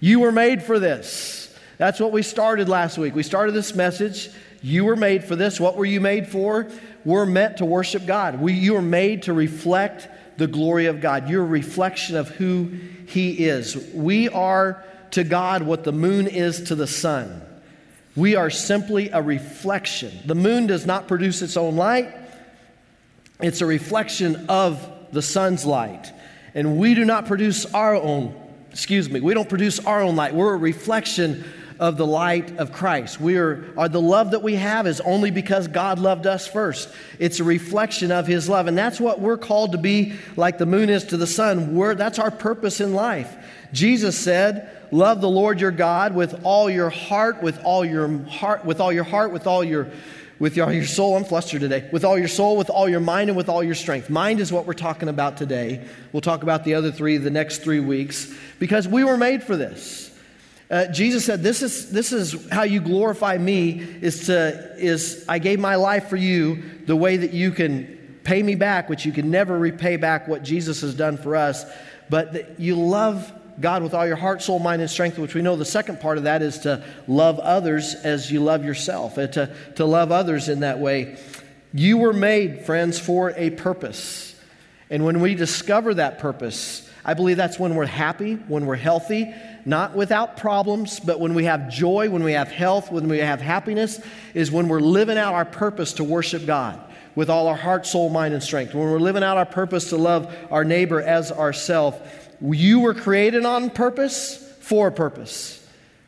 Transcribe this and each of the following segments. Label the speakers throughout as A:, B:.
A: You were made for this. That's what we started last week. We started this message. You were made for this. What were you made for? We're meant to worship God. We, you were made to reflect the glory of God. You're a reflection of who He is. We are to God what the moon is to the sun. We are simply a reflection. The moon does not produce its own light, it's a reflection of the sun's light. And we do not produce our own, excuse me, we don't produce our own light. We're a reflection of the light of Christ. We are, are the love that we have is only because God loved us first. It's a reflection of his love. And that's what we're called to be like the moon is to the sun. We're, that's our purpose in life. Jesus said, Love the Lord your God with all your heart, with all your heart, with all your heart, with all your with all your soul. I'm flustered today. With all your soul, with all your mind, and with all your strength. Mind is what we're talking about today. We'll talk about the other three the next three weeks because we were made for this. Uh, Jesus said, this is, this is how you glorify me, is, to, is I gave my life for you the way that you can pay me back, which you can never repay back what Jesus has done for us, but that you love God with all your heart, soul, mind, and strength, which we know the second part of that is to love others as you love yourself, and to, to love others in that way. You were made, friends, for a purpose. And when we discover that purpose, I believe that's when we're happy, when we're healthy, not without problems, but when we have joy, when we have health, when we have happiness, is when we're living out our purpose to worship God with all our heart, soul, mind, and strength. When we're living out our purpose to love our neighbor as ourself. You were created on purpose for a purpose.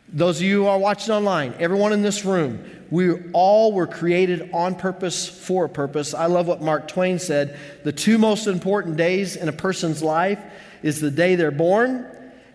A: Those of you who are watching online, everyone in this room, we all were created on purpose for a purpose. I love what Mark Twain said. The two most important days in a person's life is the day they're born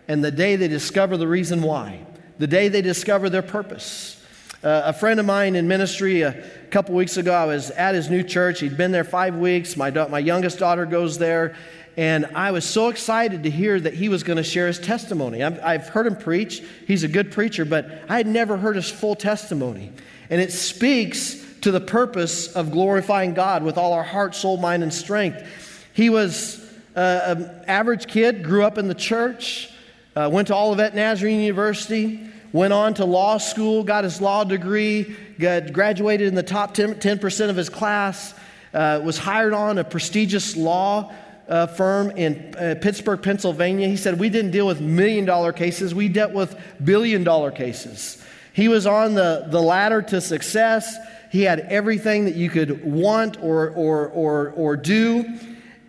A: and the day they discover the reason why, the day they discover their purpose. Uh, a friend of mine in ministry a couple weeks ago, I was at his new church. He'd been there five weeks. My, my youngest daughter goes there, and I was so excited to hear that he was going to share his testimony. I've, I've, heard him preach, he's a good preacher, but I had never heard his full testimony. And it speaks to the purpose of glorifying God with all our heart, soul, mind, and strength. He was uh, an average kid, grew up in the church, uh, went to Olivet Nazarene University, went on to law school, got his law degree, got, graduated in the top 10, 10% of his class, uh, was hired on a prestigious law uh, firm in uh, Pittsburgh, Pennsylvania. He said, We didn't deal with million dollar cases, we dealt with billion dollar cases. He was on the, the ladder to success. He had everything that you could want or, or, or, or do.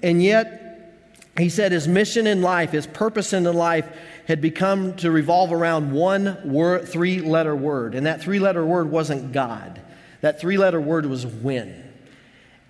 A: And yet, he said his mission in life, his purpose in life, had become to revolve around one word, three letter word. And that three letter word wasn't God, that three letter word was win.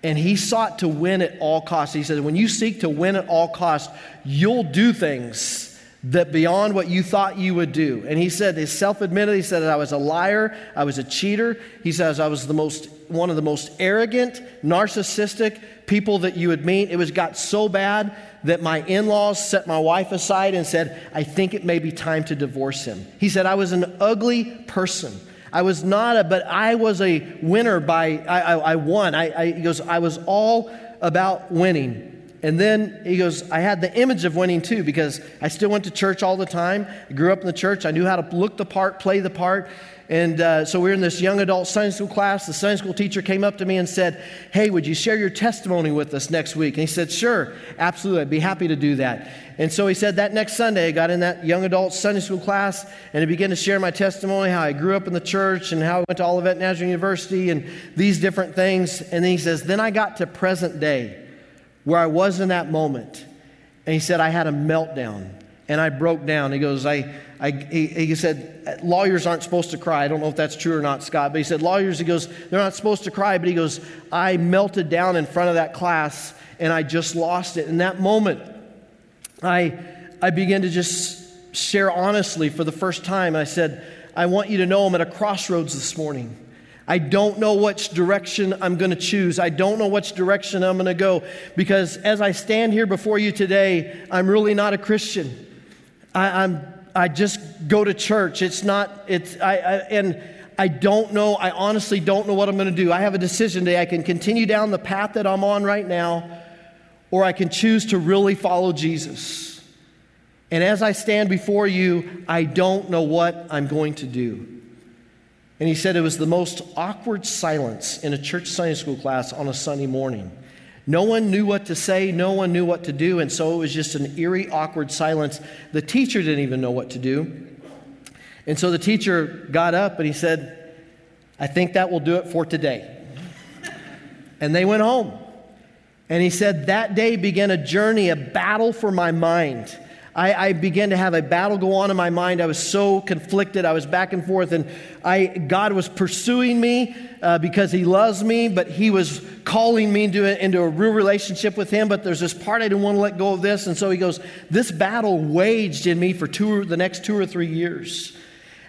A: And he sought to win at all costs. He said, when you seek to win at all costs, you'll do things that beyond what you thought you would do. And he said, he self admitted, he said, I was a liar, I was a cheater. He says, I was the most, one of the most arrogant, narcissistic people that you would meet. It was got so bad that my in laws set my wife aside and said, I think it may be time to divorce him. He said, I was an ugly person. I was not a, but I was a winner by, I, I, I won. I, I, he goes, I was all about winning. And then he goes, I had the image of winning too because I still went to church all the time. I grew up in the church. I knew how to look the part, play the part. And uh, so we were in this young adult Sunday school class. The Sunday school teacher came up to me and said, Hey, would you share your testimony with us next week? And he said, Sure, absolutely. I'd be happy to do that. And so he said that next Sunday, I got in that young adult Sunday school class and I began to share my testimony, how I grew up in the church and how I went to Olivet Nazarene University and these different things. And then he says, Then I got to present day where I was in that moment. And he said, I had a meltdown and I broke down. He goes, I, I, he, he, said, lawyers aren't supposed to cry. I don't know if that's true or not, Scott, but he said, lawyers, he goes, they're not supposed to cry, but he goes, I melted down in front of that class and I just lost it. In that moment, I, I began to just share honestly for the first time. I said, I want you to know I'm at a crossroads this morning. I don't know which direction I'm going to choose. I don't know which direction I'm going to go because as I stand here before you today, I'm really not a Christian. I, am I just go to church. It's not, it's, I, I, and I don't know, I honestly don't know what I'm going to do. I have a decision today. I can continue down the path that I'm on right now, or I can choose to really follow Jesus. And as I stand before you, I don't know what I'm going to do. And he said it was the most awkward silence in a church Sunday school class on a Sunday morning. No one knew what to say, no one knew what to do, and so it was just an eerie, awkward silence. The teacher didn't even know what to do. And so the teacher got up and he said, I think that will do it for today. And they went home. And he said, That day began a journey, a battle for my mind. I, I, began to have a battle go on in my mind. I was so conflicted. I was back and forth, and I, God was pursuing me uh, because He loves me, but He was calling me into a, into a real relationship with Him. But there's this part I didn't want to let go of this, and so He goes, "This battle waged in me for two, the next two or three years."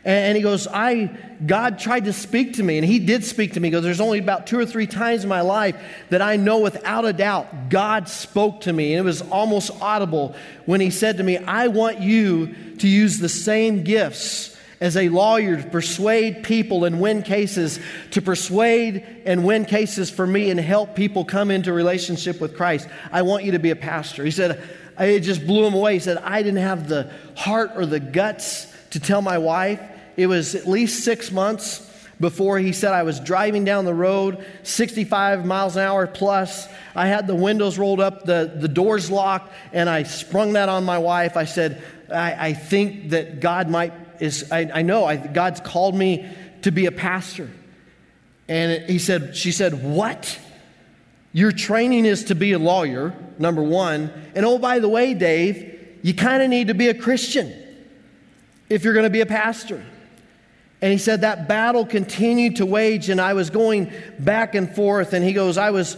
A: And he goes, I, God tried to speak to me, and he did speak to me. He goes, There's only about two or three times in my life that I know without a doubt God spoke to me. And it was almost audible when he said to me, I want you to use the same gifts as a lawyer to persuade people and win cases, to persuade and win cases for me and help people come into relationship with Christ. I want you to be a pastor. He said, it just blew him away. He said, I didn't have the heart or the guts to tell my wife. It was at least six months before he said I was driving down the road 65 miles an hour plus. I had the windows rolled up, the, the doors locked, and I sprung that on my wife. I said, I, I think that God might, is, I, I know I, God's called me to be a pastor. And he said, she said, What? Your training is to be a lawyer, number one. And oh, by the way, Dave, you kind of need to be a Christian if you're going to be a pastor. And he said that battle continued to wage, and I was going back and forth. And he goes, I was,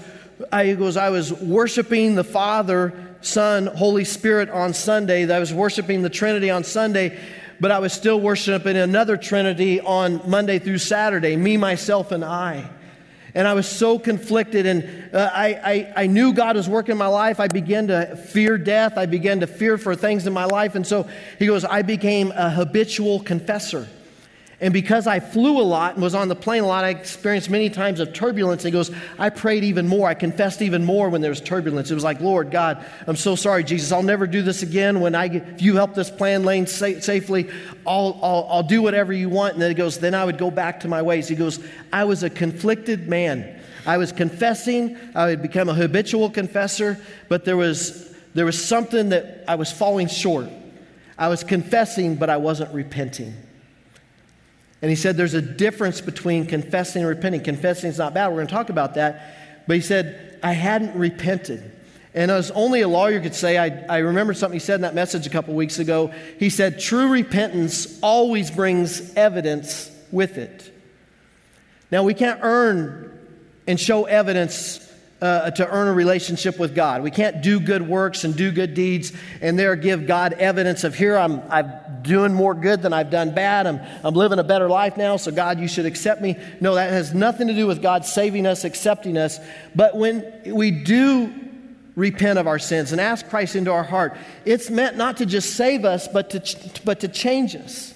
A: I, he goes, I was worshiping the Father, Son, Holy Spirit on Sunday. I was worshiping the Trinity on Sunday, but I was still worshiping another Trinity on Monday through Saturday, me, myself, and I. And I was so conflicted, and uh, I, I, I, knew God was working in my life. I began to fear death. I began to fear for things in my life. And so he goes, I became a habitual confessor. And because I flew a lot and was on the plane a lot, I experienced many times of turbulence. And he goes, I prayed even more. I confessed even more when there was turbulence. It was like, Lord God, I'm so sorry, Jesus. I'll never do this again. When I, if you help this plane lane sa- safely, I'll, I'll, I'll do whatever you want. And then he goes, then I would go back to my ways. He goes, I was a conflicted man. I was confessing. I had become a habitual confessor, but there was, there was something that I was falling short. I was confessing, but I wasn't repenting. And he said there's a difference between confessing and repenting. Confessing is not bad. We're going to talk about that. But he said, I hadn't repented. And as only a lawyer could say, I, I remember something he said in that message a couple weeks ago. He said, True repentance always brings evidence with it. Now, we can't earn and show evidence uh, to earn a relationship with God. We can't do good works and do good deeds and there give God evidence of here I'm, I'm doing more good than I've done bad. I'm, I'm living a better life now, so God, you should accept me. No, that has nothing to do with God saving us, accepting us. But when we do repent of our sins and ask Christ into our heart, it's meant not to just save us, but to, but to change us.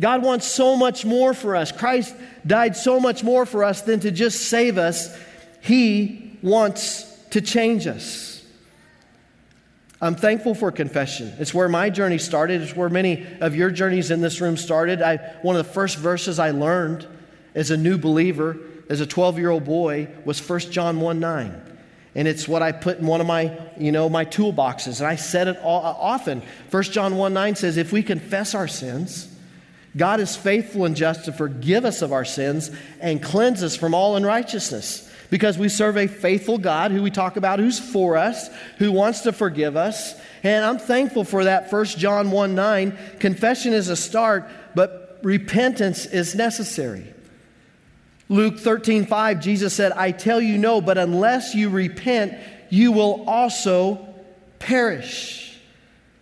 A: God wants so much more for us. Christ died so much more for us than to just save us. He wants to change us. I'm thankful for confession. It's where my journey started. It's where many of your journeys in this room started. I, one of the first verses I learned as a new believer, as a 12 year old boy, was 1 John 1 9. And it's what I put in one of my, you know, my toolboxes. And I said it all, often. 1 John 1 9 says, If we confess our sins, God is faithful and just to forgive us of our sins and cleanse us from all unrighteousness because we serve a faithful God who we talk about who's for us, who wants to forgive us. And I'm thankful for that 1 John 1 9. Confession is a start, but repentance is necessary. Luke 13 5, Jesus said, I tell you no, but unless you repent, you will also perish.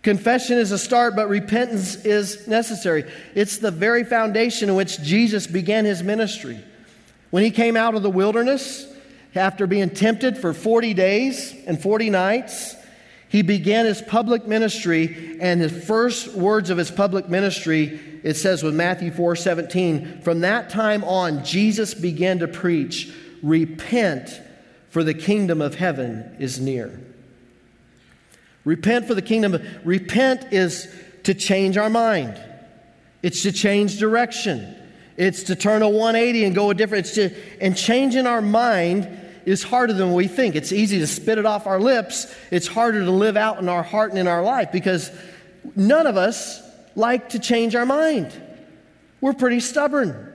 A: Confession is a start, but repentance is necessary. It's the very foundation in which Jesus began his ministry. When he came out of the wilderness, after being tempted for 40 days and 40 nights, he began his public ministry, and his first words of his public ministry, it says with Matthew 4 17, from that time on, Jesus began to preach, Repent, for the kingdom of heaven is near. Repent for the kingdom. Repent is to change our mind. It's to change direction. It's to turn a 180 and go a different. It's to, and changing our mind is harder than we think. It's easy to spit it off our lips. It's harder to live out in our heart and in our life because none of us like to change our mind. We're pretty stubborn.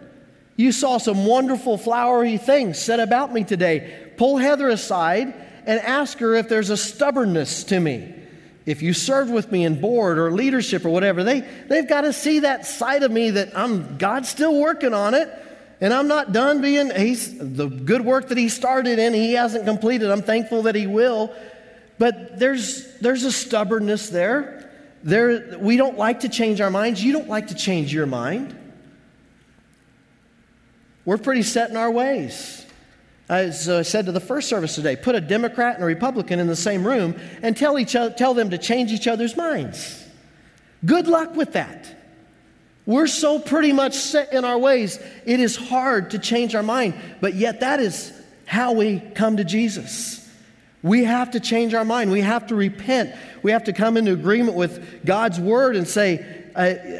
A: You saw some wonderful flowery things said about me today. Pull Heather aside and ask her if there's a stubbornness to me. If you served with me in board or leadership or whatever, they, they've got to see that side of me that I'm God's still working on it. And I'm not done being, he's the good work that he started in, he hasn't completed. I'm thankful that he will. But there's, there's a stubbornness there. there. We don't like to change our minds. You don't like to change your mind. We're pretty set in our ways. As I said to the first service today, put a Democrat and a Republican in the same room and tell, each other, tell them to change each other's minds. Good luck with that. We're so pretty much set in our ways, it is hard to change our mind, but yet that is how we come to Jesus. We have to change our mind. We have to repent. We have to come into agreement with God's word and say,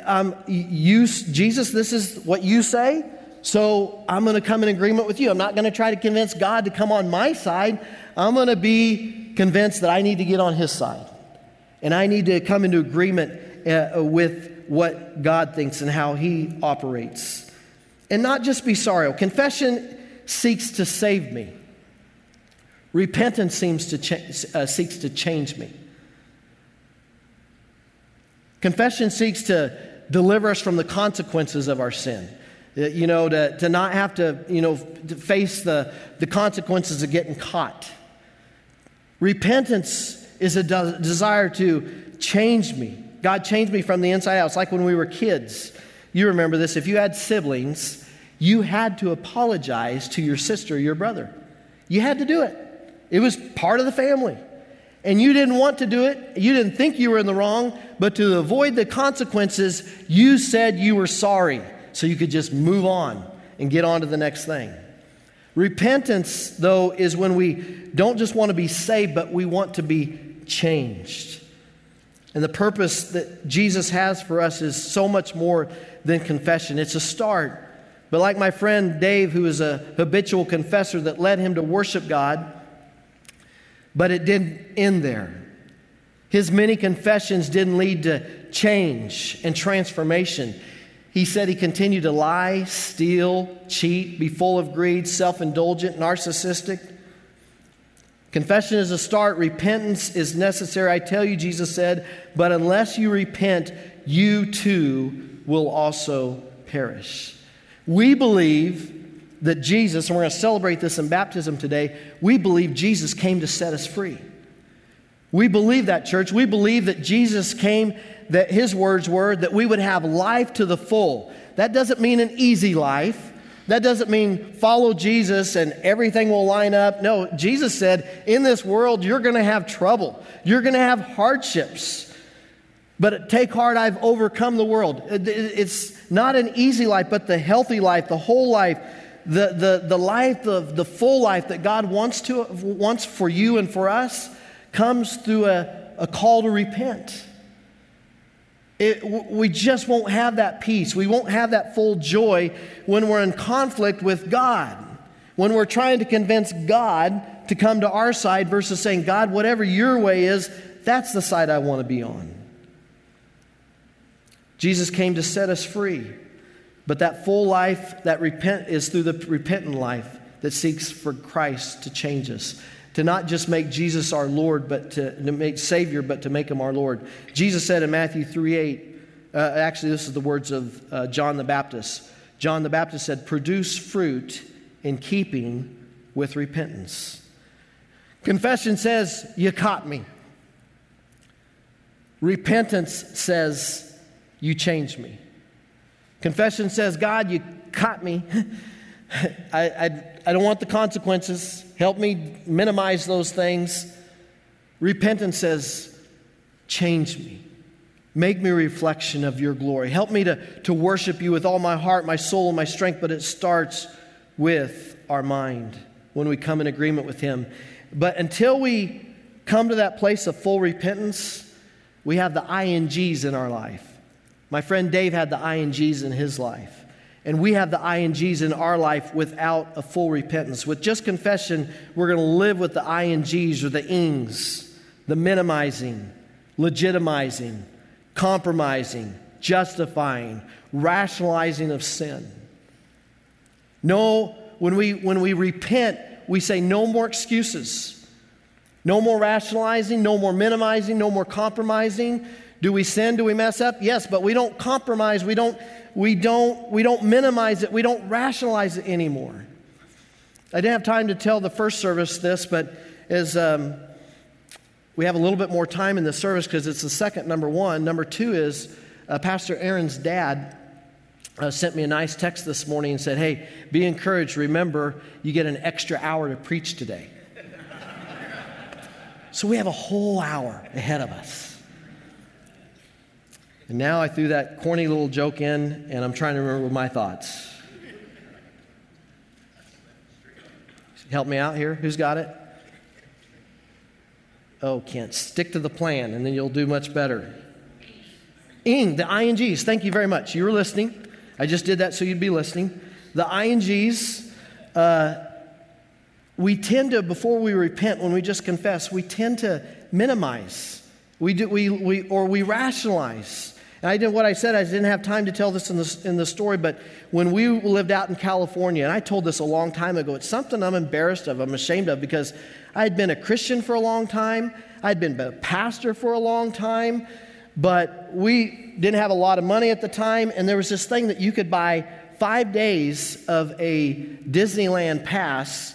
A: um, you, Jesus, this is what you say, so I'm going to come in agreement with you. I'm not going to try to convince God to come on my side. I'm going to be convinced that I need to get on his side. And I need to come into agreement uh, with what God thinks and how He operates. And not just be sorry. Confession seeks to save me. Repentance seems to ch- uh, seeks to change me. Confession seeks to deliver us from the consequences of our sin. Uh, you know, to, to not have to, you know, to face the, the consequences of getting caught. Repentance is a de- desire to change me, God changed me from the inside out. It's like when we were kids. You remember this. If you had siblings, you had to apologize to your sister or your brother. You had to do it, it was part of the family. And you didn't want to do it. You didn't think you were in the wrong, but to avoid the consequences, you said you were sorry so you could just move on and get on to the next thing. Repentance, though, is when we don't just want to be saved, but we want to be changed. And the purpose that Jesus has for us is so much more than confession. It's a start. But like my friend Dave, who is a habitual confessor that led him to worship God, but it didn't end there. His many confessions didn't lead to change and transformation. He said he continued to lie, steal, cheat, be full of greed, self indulgent, narcissistic. Confession is a start, repentance is necessary. I tell you, Jesus said, but unless you repent, you too will also perish. We believe that Jesus, and we're going to celebrate this in baptism today, we believe Jesus came to set us free. We believe that, church. We believe that Jesus came, that his words were that we would have life to the full. That doesn't mean an easy life. That doesn't mean follow Jesus and everything will line up. No, Jesus said, in this world, you're going to have trouble, you're going to have hardships. But take heart, I've overcome the world. Uh, it's not an easy life, but the healthy life, the whole life, the, the, the life, the, the full life that God wants, to, wants for you and for us comes through a, a call to repent. It, we just won't have that peace. We won't have that full joy when we're in conflict with God. When we're trying to convince God to come to our side versus saying, God, whatever your way is, that's the side I want to be on. Jesus came to set us free. But that full life that repent is through the repentant life that seeks for Christ to change us to not just make Jesus our Lord, but to, to make Savior, but to make him our Lord. Jesus said in Matthew 3 8, uh, actually, this is the words of uh, John the Baptist. John the Baptist said, Produce fruit in keeping with repentance. Confession says, You caught me. Repentance says, You changed me. Confession says, God, you caught me. I, I, I don't want the consequences. Help me minimize those things. Repentance says, change me. Make me a reflection of your glory. Help me to, to worship you with all my heart, my soul, and my strength, but it starts with our mind when we come in agreement with Him. But until we come to that place of full repentance, we have the INGs in our life. My friend Dave had the INGs in his life. And we have the INGs in our life without a full repentance. With just confession, we're going to live with the INGs or the ings, the minimizing, legitimizing, compromising, justifying, rationalizing of sin. No, when we, when we repent, we say no more excuses. No more rationalizing, no more minimizing, no more compromising. Do we sin? Do we mess up? Yes, but we don't compromise. We don't, we don't, we don't minimize it. We don't rationalize it anymore. I didn't have time to tell the first service this, but as um, we have a little bit more time in the service because it's the second number one. Number two is uh, Pastor Aaron's dad uh, sent me a nice text this morning and said, Hey, be encouraged. Remember, you get an extra hour to preach today. so we have a whole hour ahead of us. And now I threw that corny little joke in, and I'm trying to remember my thoughts. Help me out here. Who's got it? Oh, Kent, stick to the plan, and then you'll do much better. Ing, the INGs. Thank you very much. You were listening. I just did that so you'd be listening. The INGs, uh, we tend to, before we repent, when we just confess, we tend to minimize. We do, we, we, or we rationalize. And I did what I said, I didn't have time to tell this in, the in the story, but when we lived out in California, and I told this a long time ago, it's something I'm embarrassed of, I'm ashamed of, because I had been a Christian for a long time, I'd been a pastor for a long time, but we didn't have a lot of money at the time, and there was this thing that you could buy five days of a Disneyland pass,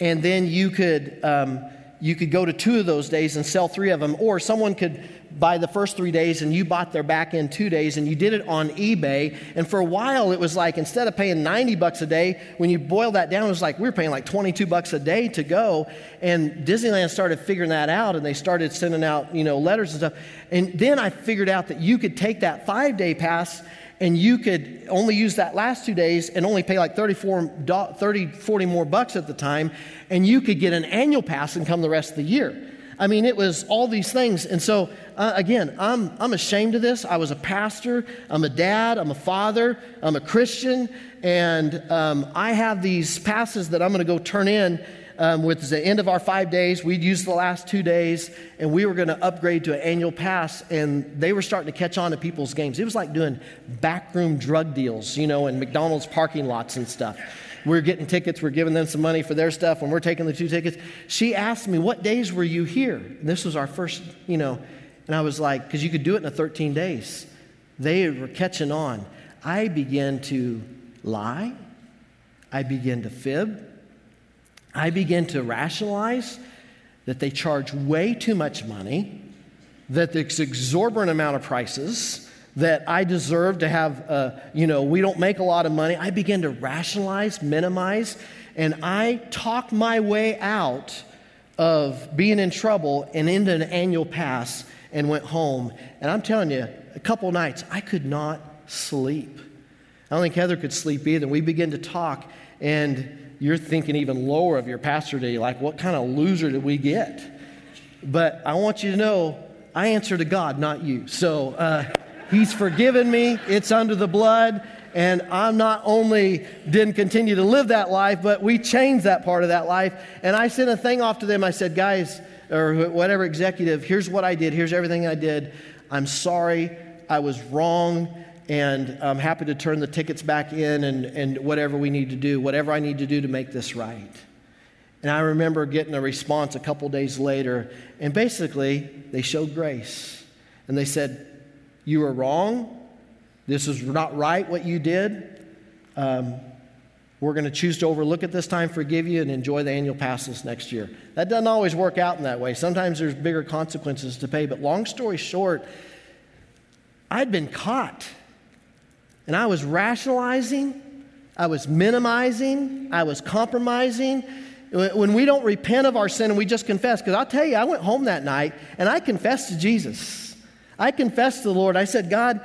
A: and then you could. Um, you could go to two of those days and sell three of them, or someone could buy the first three days and you bought their back end two days and you did it on eBay. And for a while, it was like instead of paying 90 bucks a day, when you boil that down, it was like we were paying like 22 bucks a day to go. And Disneyland started figuring that out and they started sending out, you know, letters and stuff. And then I figured out that you could take that five day pass and you could only use that last two days and only pay like 34, 30, 40 more bucks at the time, and you could get an annual pass and come the rest of the year. I mean, it was all these things. And so, uh, again, I'm, I'm ashamed of this. I was a pastor, I'm a dad, I'm a father, I'm a Christian, and um, I have these passes that I'm going to go turn in. Um, with the end of our five days, we'd use the last two days, and we were going to upgrade to an annual pass. And they were starting to catch on to people's games. It was like doing backroom drug deals, you know, in McDonald's parking lots and stuff. We're getting tickets, we're giving them some money for their stuff, and we're taking the two tickets. She asked me, What days were you here? And this was our first, you know, and I was like, Because you could do it in the 13 days. They were catching on. I began to lie, I began to fib, I began to rationalize that they charge way too much money, that there's exorbitant amount of prices that I deserve to have, uh, you know, we don't make a lot of money. I began to rationalize, minimize, and I talked my way out of being in trouble and into an annual pass and went home. And I'm telling you, a couple nights, I could not sleep. I don't think Heather could sleep either. We begin to talk, and you're thinking even lower of your pastor today, like, what kind of loser did we get? But I want you to know, I answer to God, not you. So, uh, He's forgiven me. It's under the blood. And I'm not only didn't continue to live that life, but we changed that part of that life. And I sent a thing off to them. I said, guys, or whatever executive, here's what I did. Here's everything I did. I'm sorry. I was wrong. And I'm happy to turn the tickets back in and, and whatever we need to do, whatever I need to do to make this right. And I remember getting a response a couple days later. And basically, they showed grace. And they said, you were wrong. This is not right what you did. Um, we're going to choose to overlook it this time, forgive you, and enjoy the annual passes next year. That doesn't always work out in that way. Sometimes there's bigger consequences to pay. But long story short, I'd been caught. And I was rationalizing, I was minimizing, I was compromising. When we don't repent of our sin and we just confess, because I'll tell you, I went home that night and I confessed to Jesus. I confessed to the Lord. I said, God,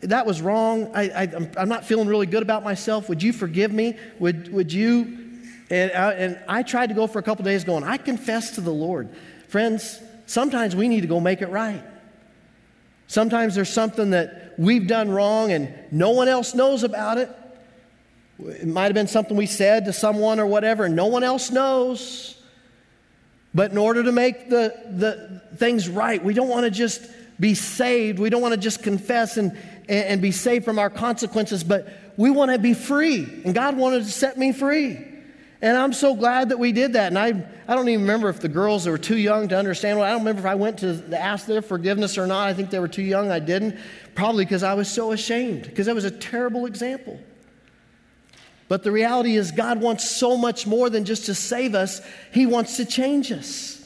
A: that was wrong. I, am not feeling really good about myself. Would you forgive me? Would, would you? And I, and I tried to go for a couple days going, I confess to the Lord. Friends, sometimes we need to go make it right. Sometimes there's something that we've done wrong and no one else knows about it. It might have been something we said to someone or whatever, and no one else knows. But in order to make the, the things right, we don't want to just be saved. We don't want to just confess and, and, be saved from our consequences, but we want to be free. And God wanted to set me free. And I'm so glad that we did that. And I, I don't even remember if the girls were too young to understand. I don't remember if I went to ask their forgiveness or not. I think they were too young. I didn't. Probably because I was so ashamed, because that was a terrible example. But the reality is, God wants so much more than just to save us, He wants to change us.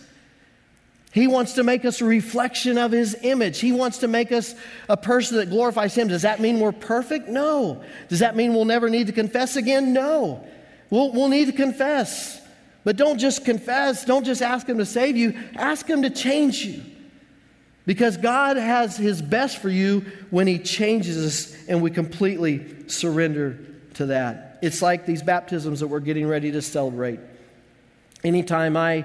A: He wants to make us a reflection of His image. He wants to make us a person that glorifies Him. Does that mean we're perfect? No. Does that mean we'll never need to confess again? No. We'll, we'll need to confess. But don't just confess, don't just ask Him to save you, ask Him to change you. Because God has His best for you when He changes us and we completely surrender to that it's like these baptisms that we're getting ready to celebrate. Anytime I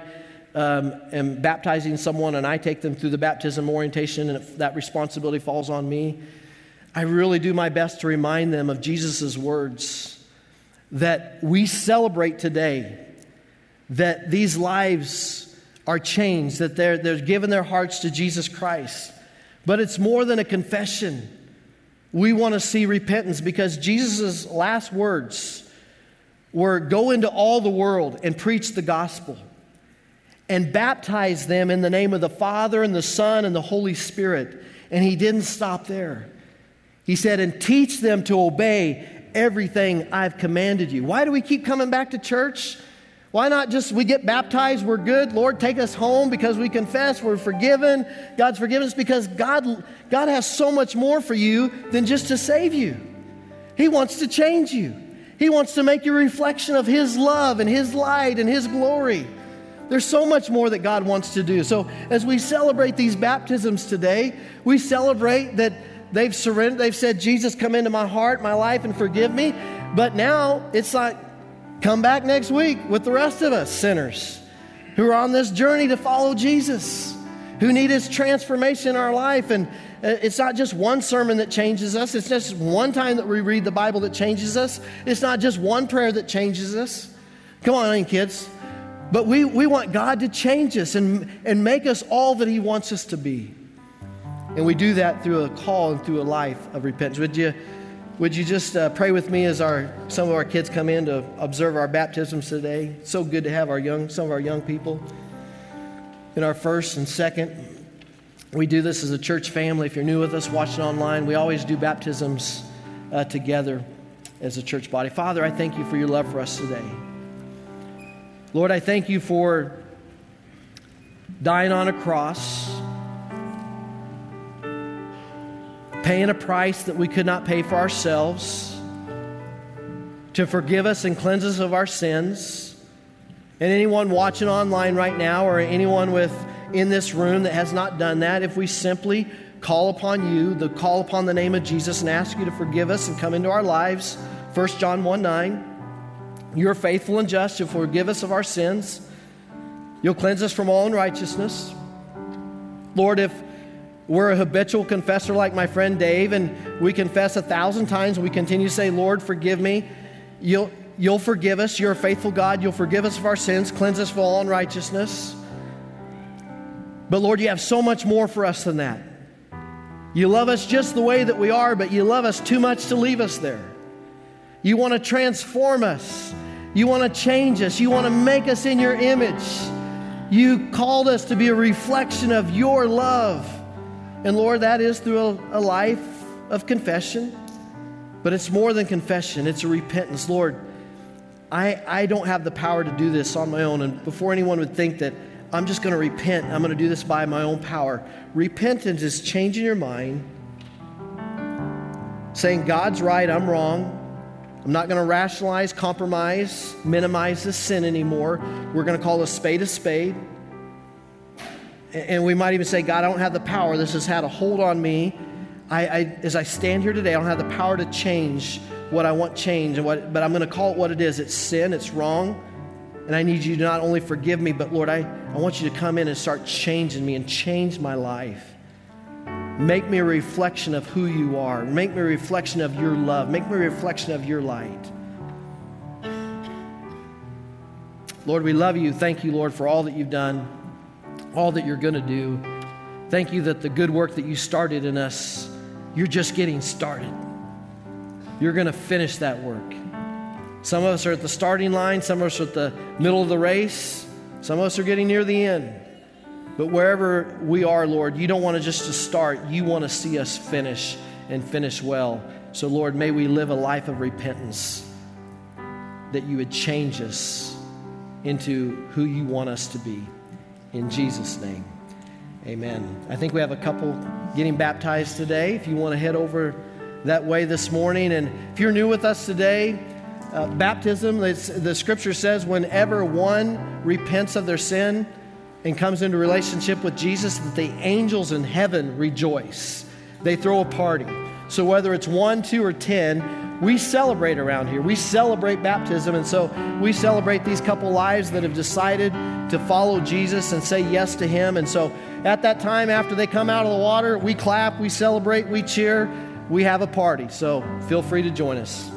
A: um, am baptizing someone and I take them through the baptism orientation and if that responsibility falls on me, I really do my best to remind them of Jesus' words that we celebrate today, that these lives are changed, that they're, they're given their hearts to Jesus Christ. But it's more than a confession. We want to see repentance because Jesus' last words were go into all the world and preach the gospel and baptize them in the name of the Father and the Son and the Holy Spirit. And he didn't stop there. He said, and teach them to obey everything I've commanded you. Why do we keep coming back to church? Why not just we get baptized, we're good, Lord, take us home because we confess, we're forgiven, God's forgiven us because God, God has so much more for you than just to save you. He wants to change you. He wants to make you a reflection of His love and His light and His glory. There's so much more that God wants to do. So as we celebrate these baptisms today, we celebrate that they've surrendered, they've said, Jesus, come into my heart, my life, and forgive me. But now it's like, Come back next week with the rest of us, sinners, who are on this journey to follow Jesus, who need His transformation in our life. And uh, it's not just one sermon that changes us, it's just one time that we read the Bible that changes us, it's not just one prayer that changes us. Come on, kids. But we, we want God to change us and, and make us all that He wants us to be. And we do that through a call and through a life of repentance. Would you? Would you just uh, pray with me as our some of our kids come in to observe our baptisms today? So good to have our young some of our young people in our first and second. We do this as a church family. If you're new with us, watching online, we always do baptisms uh, together as a church body. Father, I thank you for your love for us today. Lord, I thank you for dying on a cross paying a price that we could not pay for ourselves, to forgive us and cleanse us of our sins. And anyone watching online right now, or anyone with in this room that has not done that, if we simply call upon you, the call upon the name of Jesus, and ask you to forgive us and come into our lives, 1 John 1 9, you're faithful and just. You'll forgive us of our sins. You'll cleanse us from all unrighteousness. Lord, if we're a habitual confessor like my friend Dave, and we confess a thousand times. We continue to say, Lord, forgive me. You'll, you'll forgive us. You're a faithful God. You'll forgive us of our sins, cleanse us from all unrighteousness. But Lord, you have so much more for us than that. You love us just the way that we are, but you love us too much to leave us there. You want to transform us. You want to change us. You want to make us in your image. You called us to be a reflection of your love. And Lord, that is through a, a life of confession. But it's more than confession, it's a repentance. Lord, I, I don't have the power to do this on my own. And before anyone would think that I'm just going to repent, I'm going to do this by my own power, repentance is changing your mind, saying, God's right, I'm wrong. I'm not going to rationalize, compromise, minimize this sin anymore. We're going to call a spade a spade. And we might even say, God, I don't have the power. This has had a hold on me. I, I, as I stand here today, I don't have the power to change what I want changed, but I'm going to call it what it is. It's sin, it's wrong. And I need you to not only forgive me, but Lord, I, I want you to come in and start changing me and change my life. Make me a reflection of who you are. Make me a reflection of your love. Make me a reflection of your light. Lord, we love you. Thank you, Lord, for all that you've done, all that you're going to do. Thank you that the good work that you started in us, you're just getting started. You're going to finish that work. Some of us are at the starting line, some of us are at the middle of the race, some of us are getting near the end. But wherever we are, Lord, you don't want us just to start, you want to see us finish and finish well. So, Lord, may we live a life of repentance, that you would change us into who you want us to be. In Jesus' name, amen. I think we have a couple getting baptized today. If you want to head over that way this morning, and if you're new with us today, uh, baptism, the scripture says, whenever one repents of their sin, and comes into relationship with Jesus, that the angels in heaven rejoice. They throw a party. So whether it's one, two, or ten, we celebrate around here. We celebrate baptism. And so we celebrate these couple lives that have decided to follow Jesus and say yes to Him. And so at that time, after they come out of the water, we clap, we celebrate, we cheer, we have a party. So feel free to join us.